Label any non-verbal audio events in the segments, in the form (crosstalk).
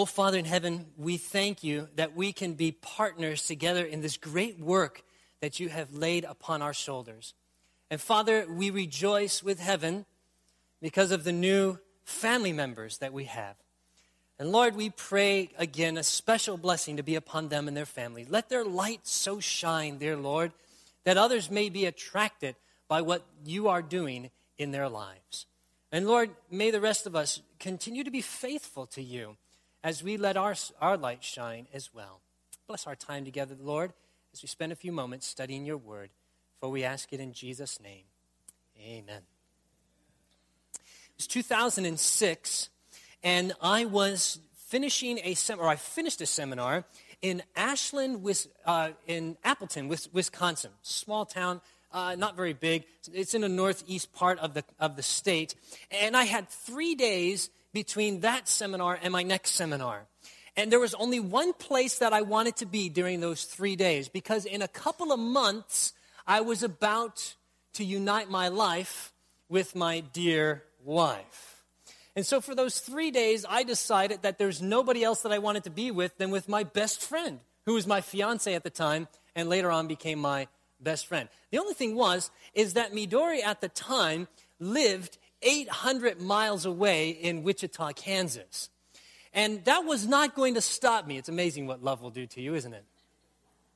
Oh, Father in heaven, we thank you that we can be partners together in this great work that you have laid upon our shoulders. And Father, we rejoice with heaven because of the new family members that we have. And Lord, we pray again a special blessing to be upon them and their family. Let their light so shine, dear Lord, that others may be attracted by what you are doing in their lives. And Lord, may the rest of us continue to be faithful to you as we let our, our light shine as well. Bless our time together, Lord, as we spend a few moments studying your word, for we ask it in Jesus' name. Amen. It was 2006 and I was finishing a seminar, or I finished a seminar in Ashland, uh, in Appleton, Wisconsin, small town, uh, not very big. It's in the northeast part of the, of the state. And I had three days between that seminar and my next seminar. And there was only one place that I wanted to be during those three days because in a couple of months, I was about to unite my life with my dear wife. And so for those three days, I decided that there's nobody else that I wanted to be with than with my best friend, who was my fiance at the time and later on became my best friend. The only thing was, is that Midori at the time lived 800 miles away in Wichita, Kansas. And that was not going to stop me. It's amazing what love will do to you, isn't it?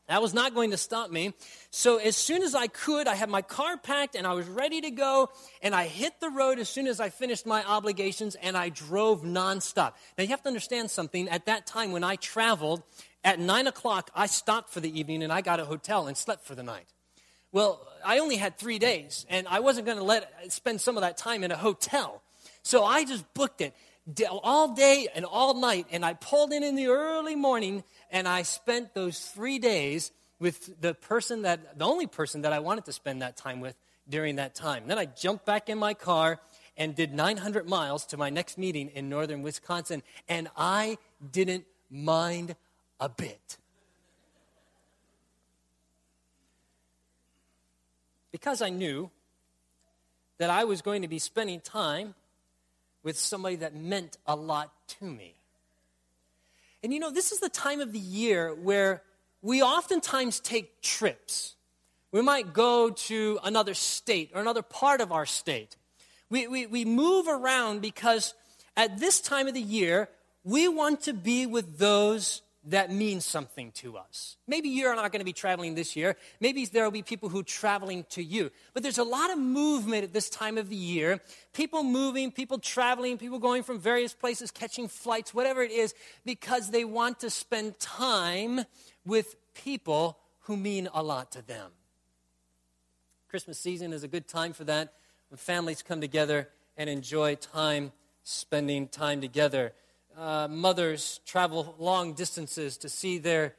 That was not going to stop me. So, as soon as I could, I had my car packed and I was ready to go. And I hit the road as soon as I finished my obligations and I drove nonstop. Now, you have to understand something. At that time, when I traveled, at 9 o'clock, I stopped for the evening and I got a hotel and slept for the night. Well, I only had three days and I wasn't going to let spend some of that time in a hotel. So I just booked it all day and all night. And I pulled in in the early morning and I spent those three days with the person that, the only person that I wanted to spend that time with during that time. Then I jumped back in my car and did 900 miles to my next meeting in northern Wisconsin, and I didn't mind a bit. Because I knew that I was going to be spending time with somebody that meant a lot to me. And you know, this is the time of the year where we oftentimes take trips. We might go to another state or another part of our state. We, we, we move around because at this time of the year, we want to be with those that means something to us. Maybe you're not going to be traveling this year. Maybe there will be people who are traveling to you. But there's a lot of movement at this time of the year. People moving, people traveling, people going from various places, catching flights, whatever it is, because they want to spend time with people who mean a lot to them. Christmas season is a good time for that when families come together and enjoy time spending time together uh, mothers travel long distances to see their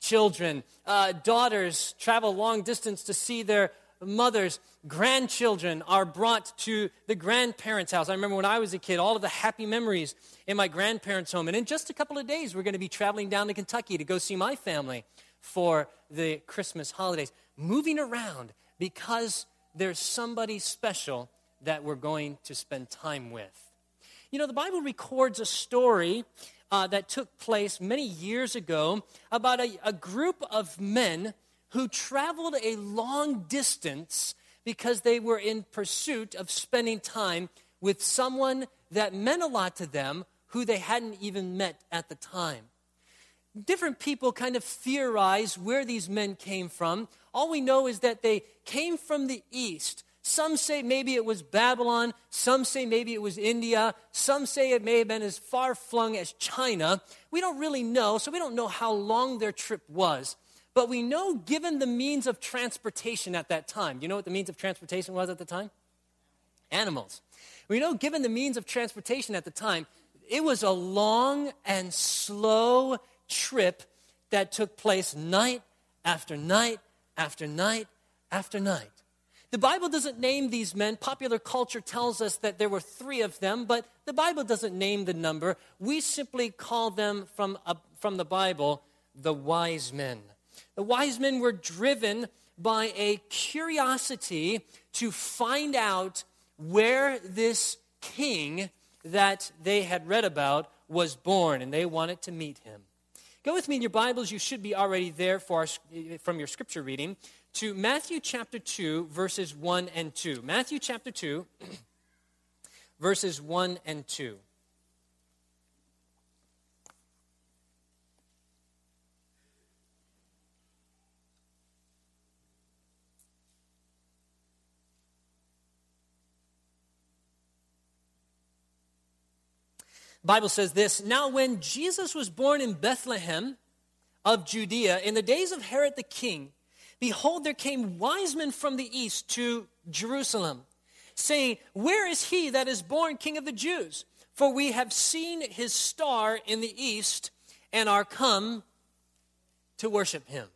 children. Uh, daughters travel long distance to see their mothers. Grandchildren are brought to the grandparents' house. I remember when I was a kid, all of the happy memories in my grandparents' home. And in just a couple of days, we're going to be traveling down to Kentucky to go see my family for the Christmas holidays. Moving around because there's somebody special that we're going to spend time with. You know, the Bible records a story uh, that took place many years ago about a, a group of men who traveled a long distance because they were in pursuit of spending time with someone that meant a lot to them who they hadn't even met at the time. Different people kind of theorize where these men came from. All we know is that they came from the east some say maybe it was Babylon. Some say maybe it was India. Some say it may have been as far flung as China. We don't really know, so we don't know how long their trip was. But we know, given the means of transportation at that time, you know what the means of transportation was at the time? Animals. We know, given the means of transportation at the time, it was a long and slow trip that took place night after night after night after night. The Bible doesn't name these men. Popular culture tells us that there were three of them, but the Bible doesn't name the number. We simply call them from, uh, from the Bible the wise men. The wise men were driven by a curiosity to find out where this king that they had read about was born, and they wanted to meet him. Go with me in your Bibles. You should be already there for our, from your scripture reading to Matthew chapter 2, verses 1 and 2. Matthew chapter 2, (clears throat) verses 1 and 2. Bible says this Now, when Jesus was born in Bethlehem of Judea in the days of Herod the king, behold, there came wise men from the east to Jerusalem, saying, Where is he that is born king of the Jews? For we have seen his star in the east and are come to worship him.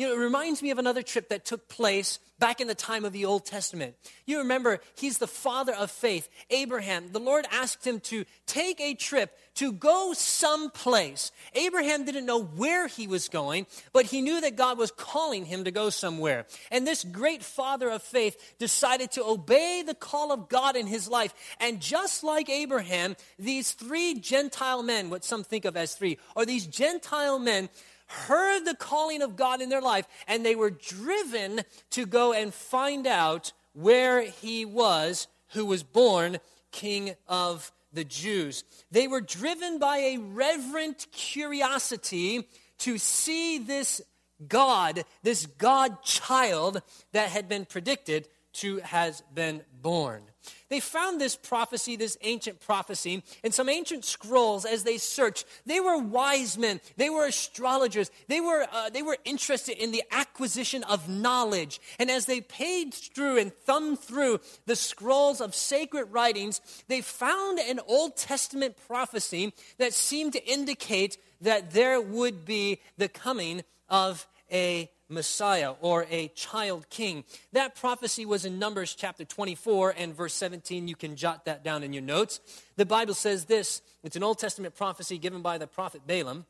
You know, it reminds me of another trip that took place back in the time of the Old Testament. You remember, he's the father of faith, Abraham. The Lord asked him to take a trip to go someplace. Abraham didn't know where he was going, but he knew that God was calling him to go somewhere. And this great father of faith decided to obey the call of God in his life. And just like Abraham, these three Gentile men, what some think of as three, or these Gentile men, heard the calling of God in their life, and they were driven to go and find out where he was who was born king of the Jews. They were driven by a reverent curiosity to see this God, this God child that had been predicted to has been born. They found this prophecy, this ancient prophecy, in some ancient scrolls as they searched. They were wise men, they were astrologers, they were, uh, they were interested in the acquisition of knowledge. And as they paged through and thumbed through the scrolls of sacred writings, they found an Old Testament prophecy that seemed to indicate that there would be the coming of a Messiah or a child king. That prophecy was in Numbers chapter 24 and verse 17. You can jot that down in your notes. The Bible says this it's an Old Testament prophecy given by the prophet Balaam.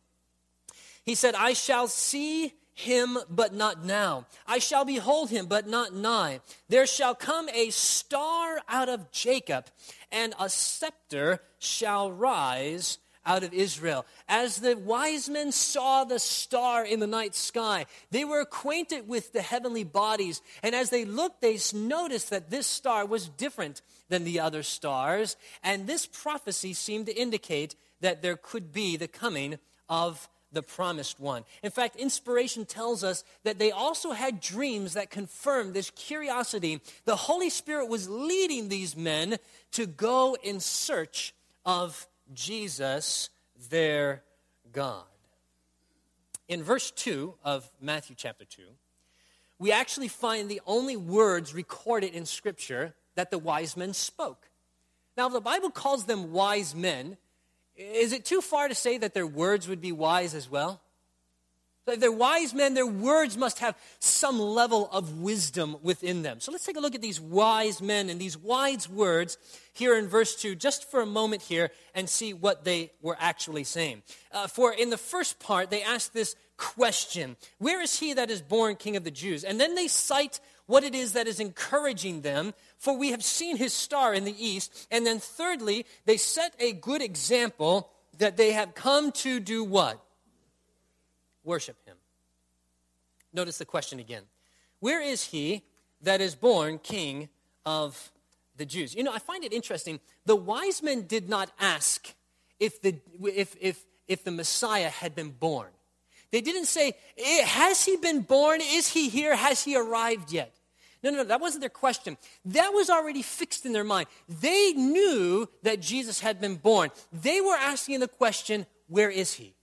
He said, I shall see him, but not now. I shall behold him, but not nigh. There shall come a star out of Jacob, and a scepter shall rise out of Israel. As the wise men saw the star in the night sky, they were acquainted with the heavenly bodies. And as they looked, they noticed that this star was different than the other stars. And this prophecy seemed to indicate that there could be the coming of the promised one. In fact, inspiration tells us that they also had dreams that confirmed this curiosity. The Holy Spirit was leading these men to go in search of Jesus, their God. In verse 2 of Matthew chapter 2, we actually find the only words recorded in Scripture that the wise men spoke. Now, if the Bible calls them wise men, is it too far to say that their words would be wise as well? They're wise men, their words must have some level of wisdom within them. So let's take a look at these wise men and these wise words here in verse 2, just for a moment here, and see what they were actually saying. Uh, for in the first part, they ask this question Where is he that is born king of the Jews? And then they cite what it is that is encouraging them, for we have seen his star in the east. And then thirdly, they set a good example that they have come to do what? Worship him. Notice the question again Where is he that is born king of the Jews? You know, I find it interesting. The wise men did not ask if the, if, if, if the Messiah had been born. They didn't say, eh, Has he been born? Is he here? Has he arrived yet? No, no, no, that wasn't their question. That was already fixed in their mind. They knew that Jesus had been born. They were asking the question, Where is he?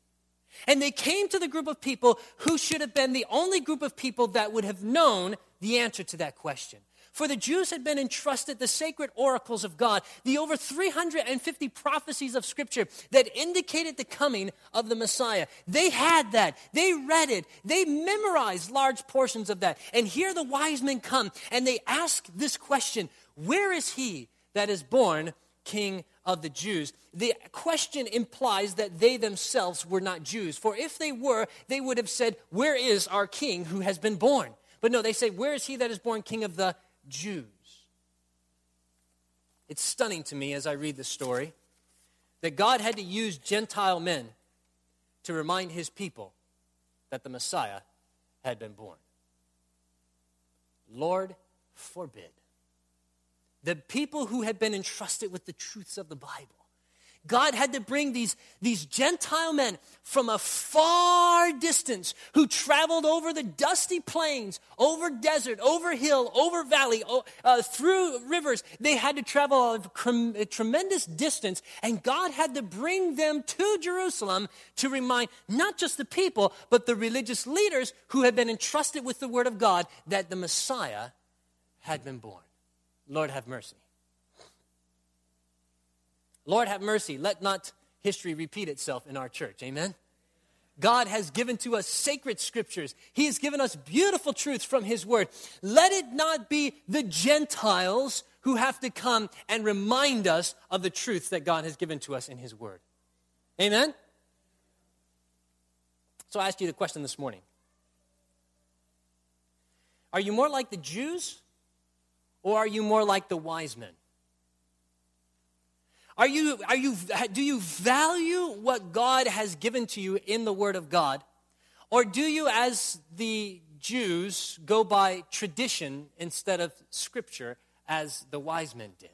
And they came to the group of people who should have been the only group of people that would have known the answer to that question. For the Jews had been entrusted the sacred oracles of God, the over 350 prophecies of Scripture that indicated the coming of the Messiah. They had that. They read it. They memorized large portions of that. And here the wise men come and they ask this question Where is he that is born King of the Jews. The question implies that they themselves were not Jews. For if they were, they would have said, Where is our king who has been born? But no, they say, Where is he that is born king of the Jews? It's stunning to me as I read this story that God had to use Gentile men to remind his people that the Messiah had been born. Lord forbid. The people who had been entrusted with the truths of the Bible God had to bring these, these Gentile men from a far distance who traveled over the dusty plains, over desert, over hill, over valley, uh, through rivers. They had to travel a, a tremendous distance, and God had to bring them to Jerusalem to remind not just the people, but the religious leaders who had been entrusted with the word of God that the Messiah had been born. Lord, have mercy. Lord, have mercy. Let not history repeat itself in our church. Amen. God has given to us sacred scriptures. He has given us beautiful truths from His Word. Let it not be the Gentiles who have to come and remind us of the truths that God has given to us in His Word. Amen? So I ask you the question this morning Are you more like the Jews or are you more like the wise men? Are you, are you, do you value what God has given to you in the Word of God? Or do you, as the Jews, go by tradition instead of Scripture, as the wise men did?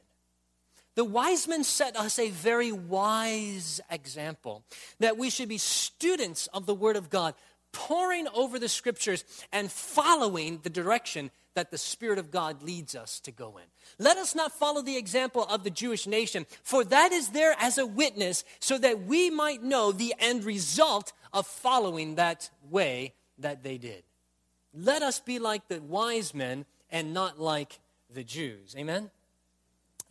The wise men set us a very wise example that we should be students of the Word of God, poring over the Scriptures and following the direction that the Spirit of God leads us to go in. Let us not follow the example of the Jewish nation, for that is there as a witness so that we might know the end result of following that way that they did. Let us be like the wise men and not like the Jews. Amen?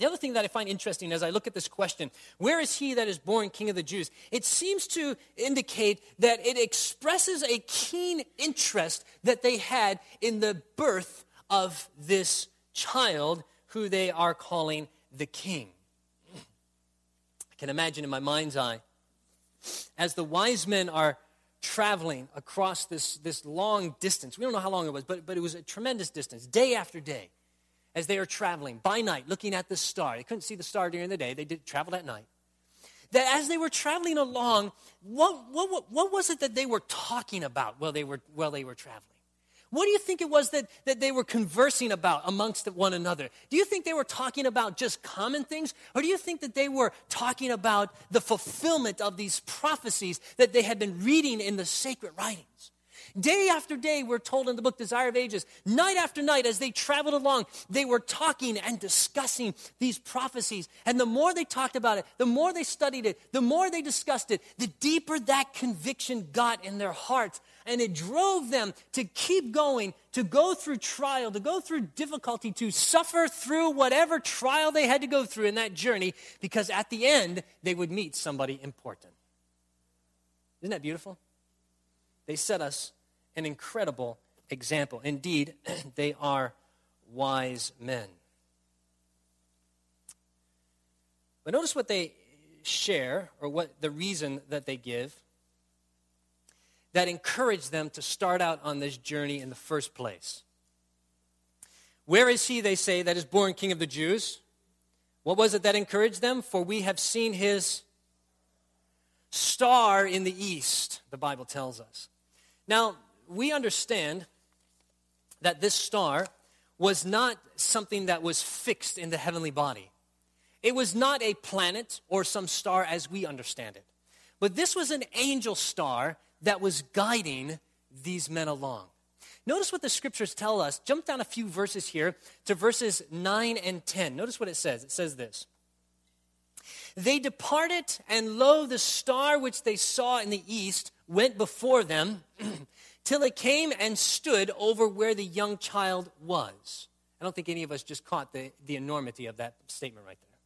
The other thing that I find interesting as I look at this question, where is he that is born king of the Jews? It seems to indicate that it expresses a keen interest that they had in the birth of this child who they are calling the king. I can imagine in my mind's eye as the wise men are traveling across this, this long distance. We don't know how long it was, but, but it was a tremendous distance, day after day, as they are traveling by night, looking at the star. They couldn't see the star during the day, they did travel at night. That as they were traveling along, what, what, what was it that they were talking about while they were, while they were traveling? What do you think it was that, that they were conversing about amongst one another? Do you think they were talking about just common things? Or do you think that they were talking about the fulfillment of these prophecies that they had been reading in the sacred writings? Day after day, we're told in the book Desire of Ages, night after night, as they traveled along, they were talking and discussing these prophecies. And the more they talked about it, the more they studied it, the more they discussed it, the deeper that conviction got in their hearts. And it drove them to keep going, to go through trial, to go through difficulty, to suffer through whatever trial they had to go through in that journey, because at the end, they would meet somebody important. Isn't that beautiful? They set us an incredible example. Indeed, (clears throat) they are wise men. But notice what they share, or what the reason that they give, that encouraged them to start out on this journey in the first place. Where is he, they say, that is born king of the Jews? What was it that encouraged them? For we have seen his star in the east, the Bible tells us. Now, we understand that this star was not something that was fixed in the heavenly body. It was not a planet or some star as we understand it. But this was an angel star that was guiding these men along. Notice what the scriptures tell us. Jump down a few verses here to verses 9 and 10. Notice what it says. It says this They departed, and lo, the star which they saw in the east went before them. (clears throat) till it came and stood over where the young child was. I don't think any of us just caught the, the enormity of that statement right there.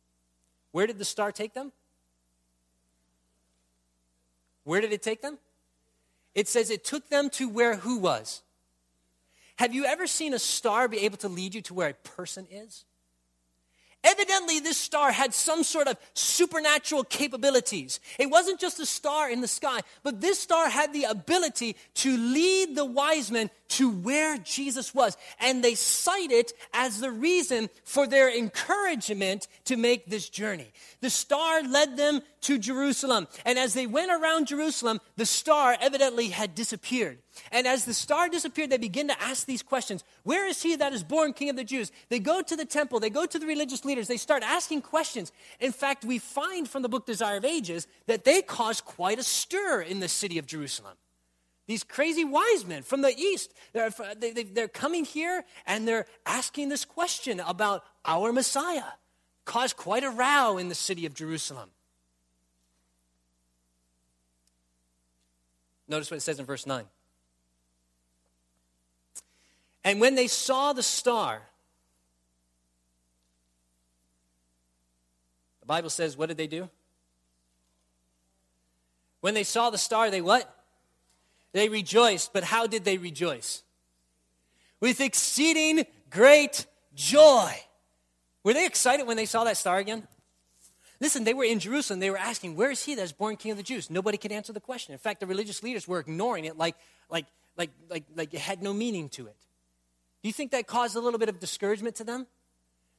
Where did the star take them? Where did it take them? It says it took them to where who was? Have you ever seen a star be able to lead you to where a person is? Evidently, this star had some sort of supernatural capabilities. It wasn't just a star in the sky, but this star had the ability to lead the wise men to where Jesus was. And they cite it as the reason for their encouragement to make this journey. The star led them to Jerusalem. And as they went around Jerusalem, the star evidently had disappeared. And as the star disappeared, they begin to ask these questions Where is he that is born king of the Jews? They go to the temple, they go to the religious leaders, they start asking questions. In fact, we find from the book Desire of Ages that they caused quite a stir in the city of Jerusalem. These crazy wise men from the east, they're, they're coming here and they're asking this question about our Messiah. Caused quite a row in the city of Jerusalem. Notice what it says in verse 9. And when they saw the star, the Bible says, what did they do? When they saw the star, they what? They rejoiced. But how did they rejoice? With exceeding great joy. Were they excited when they saw that star again? Listen, they were in Jerusalem. They were asking, Where is he that is born king of the Jews? Nobody could answer the question. In fact, the religious leaders were ignoring it like, like, like, like, like it had no meaning to it. Do you think that caused a little bit of discouragement to them?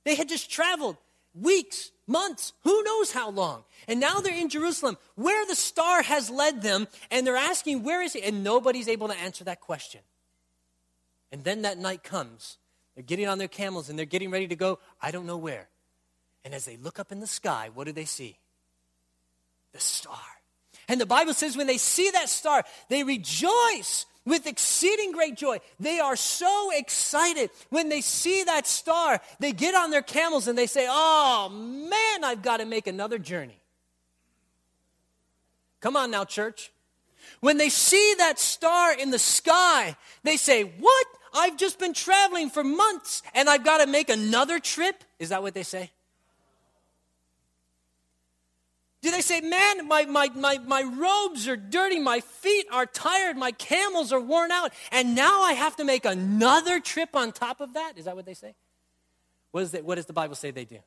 They had just traveled weeks, months, who knows how long. And now they're in Jerusalem, where the star has led them, and they're asking, Where is he? And nobody's able to answer that question. And then that night comes. They're getting on their camels and they're getting ready to go, I don't know where. And as they look up in the sky, what do they see? The star. And the Bible says when they see that star, they rejoice with exceeding great joy. They are so excited when they see that star. They get on their camels and they say, Oh man, I've got to make another journey. Come on now, church. When they see that star in the sky, they say, What? I've just been traveling for months and I've got to make another trip? Is that what they say? Do they say, man, my, my, my, my robes are dirty, my feet are tired, my camels are worn out, and now I have to make another trip on top of that? Is that what they say? What, is what does the Bible say they do?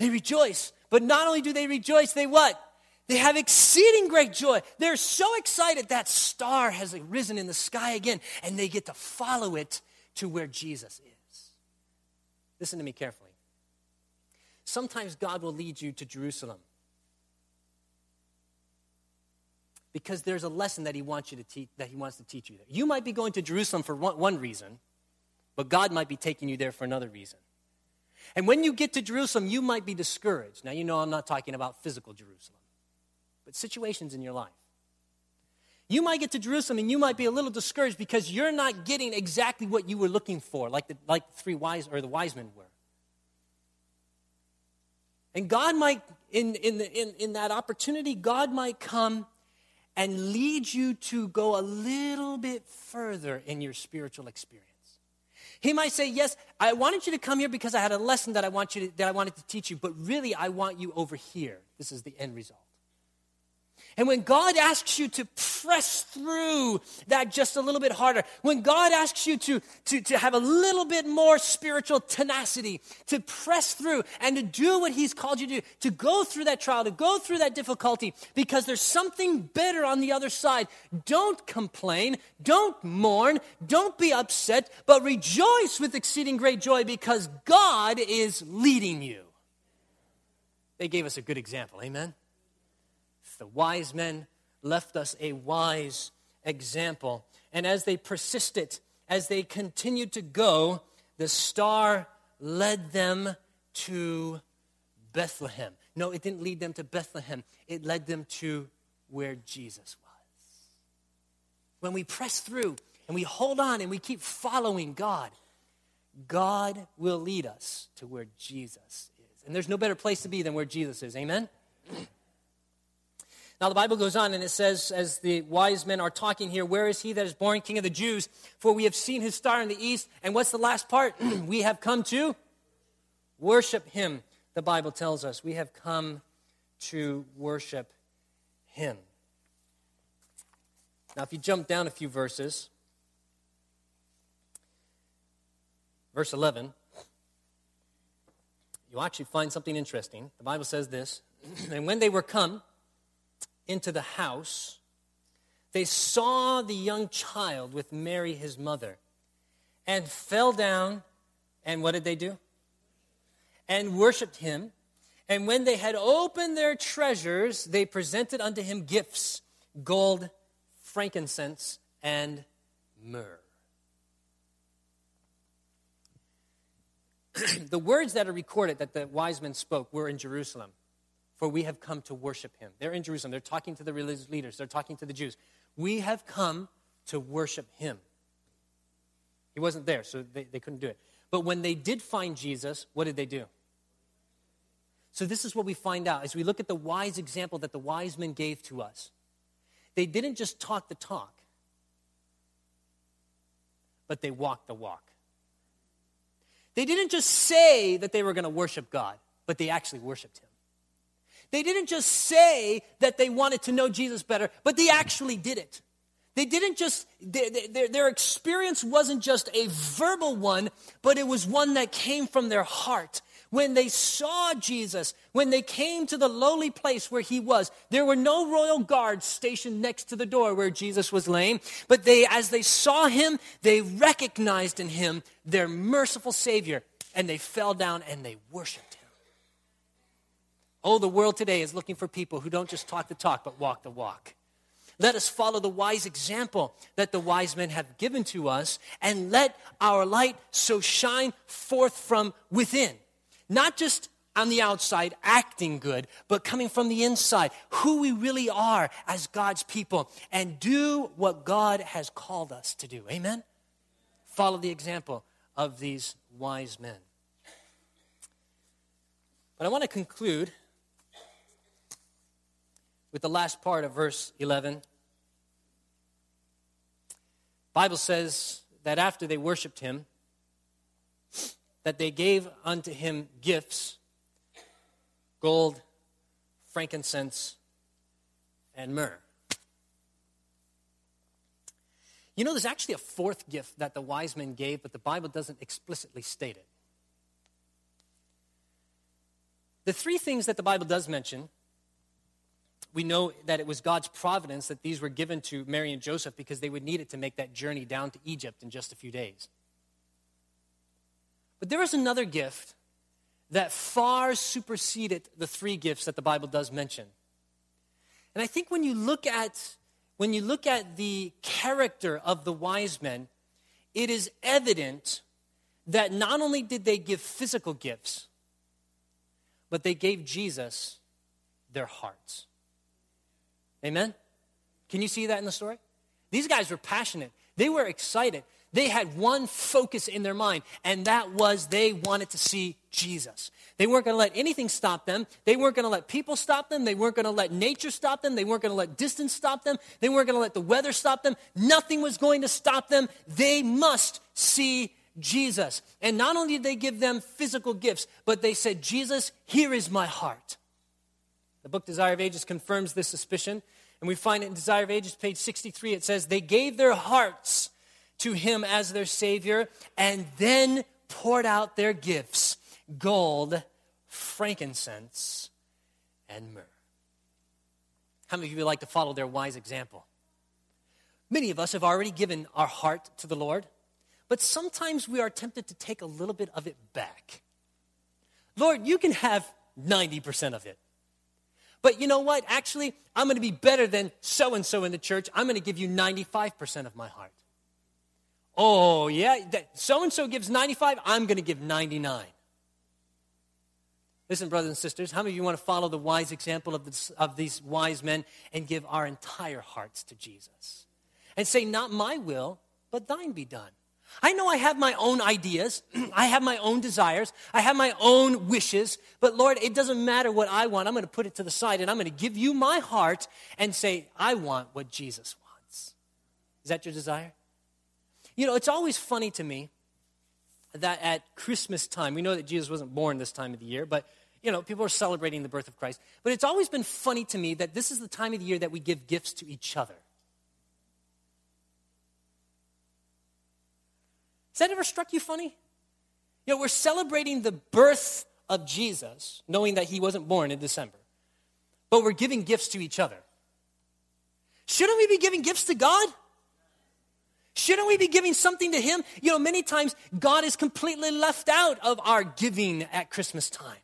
They rejoice. But not only do they rejoice, they what? They have exceeding great joy. They're so excited that star has risen in the sky again, and they get to follow it to where Jesus is. Listen to me carefully. Sometimes God will lead you to Jerusalem because there's a lesson that he wants you to teach that he wants to teach you there. You might be going to Jerusalem for one, one reason, but God might be taking you there for another reason. And when you get to Jerusalem, you might be discouraged. Now you know I'm not talking about physical Jerusalem, but situations in your life. You might get to Jerusalem and you might be a little discouraged because you're not getting exactly what you were looking for, like the like three wise or the wise men were. And God might, in, in, the, in, in that opportunity, God might come and lead you to go a little bit further in your spiritual experience. He might say, Yes, I wanted you to come here because I had a lesson that I, want you to, that I wanted to teach you, but really I want you over here. This is the end result. And when God asks you to press through that just a little bit harder, when God asks you to, to, to have a little bit more spiritual tenacity, to press through and to do what He's called you to do, to go through that trial, to go through that difficulty, because there's something better on the other side, don't complain, don't mourn, don't be upset, but rejoice with exceeding great joy because God is leading you. They gave us a good example, amen? The wise men left us a wise example. And as they persisted, as they continued to go, the star led them to Bethlehem. No, it didn't lead them to Bethlehem, it led them to where Jesus was. When we press through and we hold on and we keep following God, God will lead us to where Jesus is. And there's no better place to be than where Jesus is. Amen? (clears throat) Now, the Bible goes on and it says, as the wise men are talking here, where is he that is born king of the Jews? For we have seen his star in the east. And what's the last part? (clears throat) we have come to worship him, the Bible tells us. We have come to worship him. Now, if you jump down a few verses, verse 11, you'll actually find something interesting. The Bible says this (clears throat) And when they were come into the house, they saw the young child with Mary, his mother, and fell down. And what did they do? And worshiped him. And when they had opened their treasures, they presented unto him gifts gold, frankincense, and myrrh. (clears throat) the words that are recorded that the wise men spoke were in Jerusalem, for we have come to worship him. They're in Jerusalem. They're talking to the religious leaders, they're talking to the Jews. We have come to worship him. He wasn't there, so they, they couldn't do it. But when they did find Jesus, what did they do? So, this is what we find out as we look at the wise example that the wise men gave to us. They didn't just talk the talk, but they walked the walk. They didn't just say that they were going to worship God, but they actually worshiped Him. They didn't just say that they wanted to know Jesus better, but they actually did it. They didn't just, their, their, experience wasn't just a verbal one, but it was one that came from their heart when they saw Jesus, when they came to the lowly place where he was, there were no royal guards stationed next to the door where Jesus was laying, but they, as they saw him, they recognized in him their merciful Savior, and they fell down and they worshiped him. Oh, the world today is looking for people who don't just talk the talk, but walk the walk. Let us follow the wise example that the wise men have given to us, and let our light so shine forth from within not just on the outside acting good, but coming from the inside, who we really are as God's people, and do what God has called us to do. Amen? Follow the example of these wise men. But I want to conclude with the last part of verse 11. Bible says that after they worshiped him, that they gave unto him gifts gold, frankincense, and myrrh. You know, there's actually a fourth gift that the wise men gave, but the Bible doesn't explicitly state it. The three things that the Bible does mention, we know that it was God's providence that these were given to Mary and Joseph because they would need it to make that journey down to Egypt in just a few days. But there is another gift that far superseded the three gifts that the Bible does mention. And I think when you look at when you look at the character of the wise men, it is evident that not only did they give physical gifts, but they gave Jesus their hearts. Amen? Can you see that in the story? These guys were passionate. They were excited. They had one focus in their mind, and that was they wanted to see Jesus. They weren't going to let anything stop them. They weren't going to let people stop them. They weren't going to let nature stop them. They weren't going to let distance stop them. They weren't going to let the weather stop them. Nothing was going to stop them. They must see Jesus. And not only did they give them physical gifts, but they said, Jesus, here is my heart. The book Desire of Ages confirms this suspicion. And we find it in Desire of Ages, page 63. It says, They gave their hearts to him as their Savior, and then poured out their gifts gold, frankincense, and myrrh. How many of you would like to follow their wise example? Many of us have already given our heart to the Lord, but sometimes we are tempted to take a little bit of it back. Lord, you can have 90% of it. But you know what? Actually, I'm going to be better than so and so in the church. I'm going to give you 95% of my heart. Oh, yeah, so and so gives 95, I'm going to give 99. Listen, brothers and sisters, how many of you want to follow the wise example of, this, of these wise men and give our entire hearts to Jesus? And say, Not my will, but thine be done. I know I have my own ideas, (clears throat) I have my own desires, I have my own wishes, but Lord, it doesn't matter what I want. I'm going to put it to the side and I'm going to give you my heart and say, I want what Jesus wants. Is that your desire? You know, it's always funny to me that at Christmas time, we know that Jesus wasn't born this time of the year, but you know, people are celebrating the birth of Christ. But it's always been funny to me that this is the time of the year that we give gifts to each other. Has that ever struck you funny? You know, we're celebrating the birth of Jesus, knowing that he wasn't born in December, but we're giving gifts to each other. Shouldn't we be giving gifts to God? Shouldn't we be giving something to Him? You know, many times God is completely left out of our giving at Christmas time.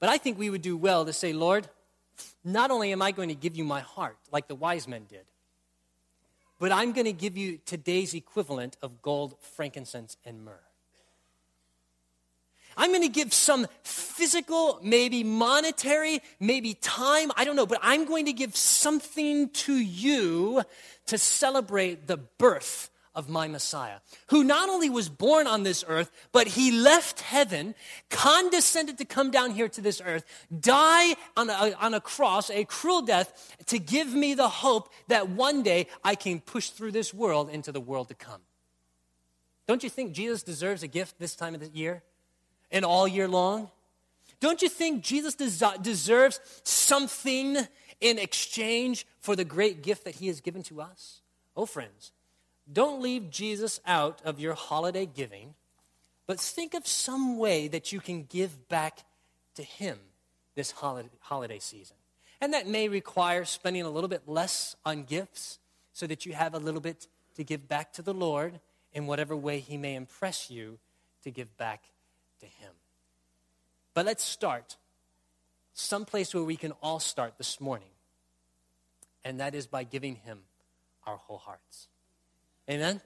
But I think we would do well to say, Lord, not only am I going to give you my heart, like the wise men did, but I'm going to give you today's equivalent of gold, frankincense, and myrrh. I'm going to give some physical, maybe monetary, maybe time, I don't know, but I'm going to give something to you to celebrate the birth of my Messiah, who not only was born on this earth, but he left heaven, condescended to come down here to this earth, die on a, on a cross, a cruel death, to give me the hope that one day I can push through this world into the world to come. Don't you think Jesus deserves a gift this time of the year and all year long? Don't you think Jesus des- deserves something in exchange for the great gift that he has given to us? Oh, friends, don't leave Jesus out of your holiday giving, but think of some way that you can give back to him this holiday season. And that may require spending a little bit less on gifts so that you have a little bit to give back to the Lord in whatever way he may impress you to give back to him. But let's start someplace where we can all start this morning and that is by giving Him our whole hearts. Amen?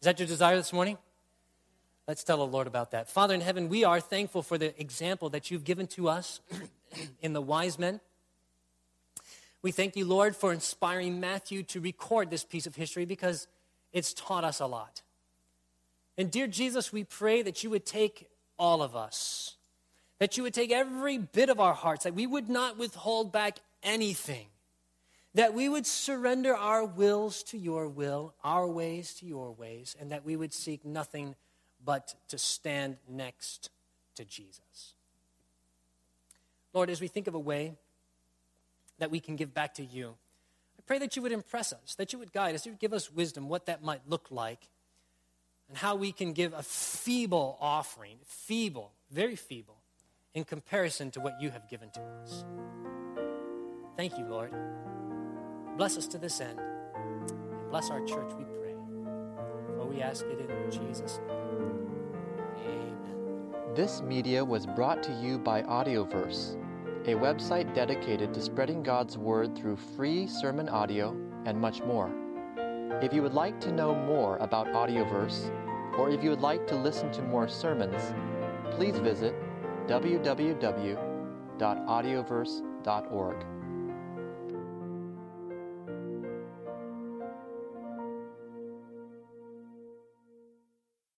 Is that your desire this morning? Let's tell the Lord about that. Father in heaven, we are thankful for the example that you've given to us (clears throat) in the wise men. We thank you, Lord, for inspiring Matthew to record this piece of history because it's taught us a lot. And dear Jesus, we pray that you would take all of us, that you would take every bit of our hearts, that we would not withhold back anything that we would surrender our wills to your will, our ways to your ways, and that we would seek nothing but to stand next to Jesus. Lord, as we think of a way that we can give back to you, I pray that you would impress us, that you would guide us, you would give us wisdom what that might look like, and how we can give a feeble offering, feeble, very feeble, in comparison to what you have given to us. Thank you, Lord. Bless us to this end. And bless our church, we pray. For we ask it in Jesus' name. Amen. This media was brought to you by Audioverse, a website dedicated to spreading God's Word through free sermon audio and much more. If you would like to know more about Audioverse, or if you would like to listen to more sermons, please visit www.audioverse.org.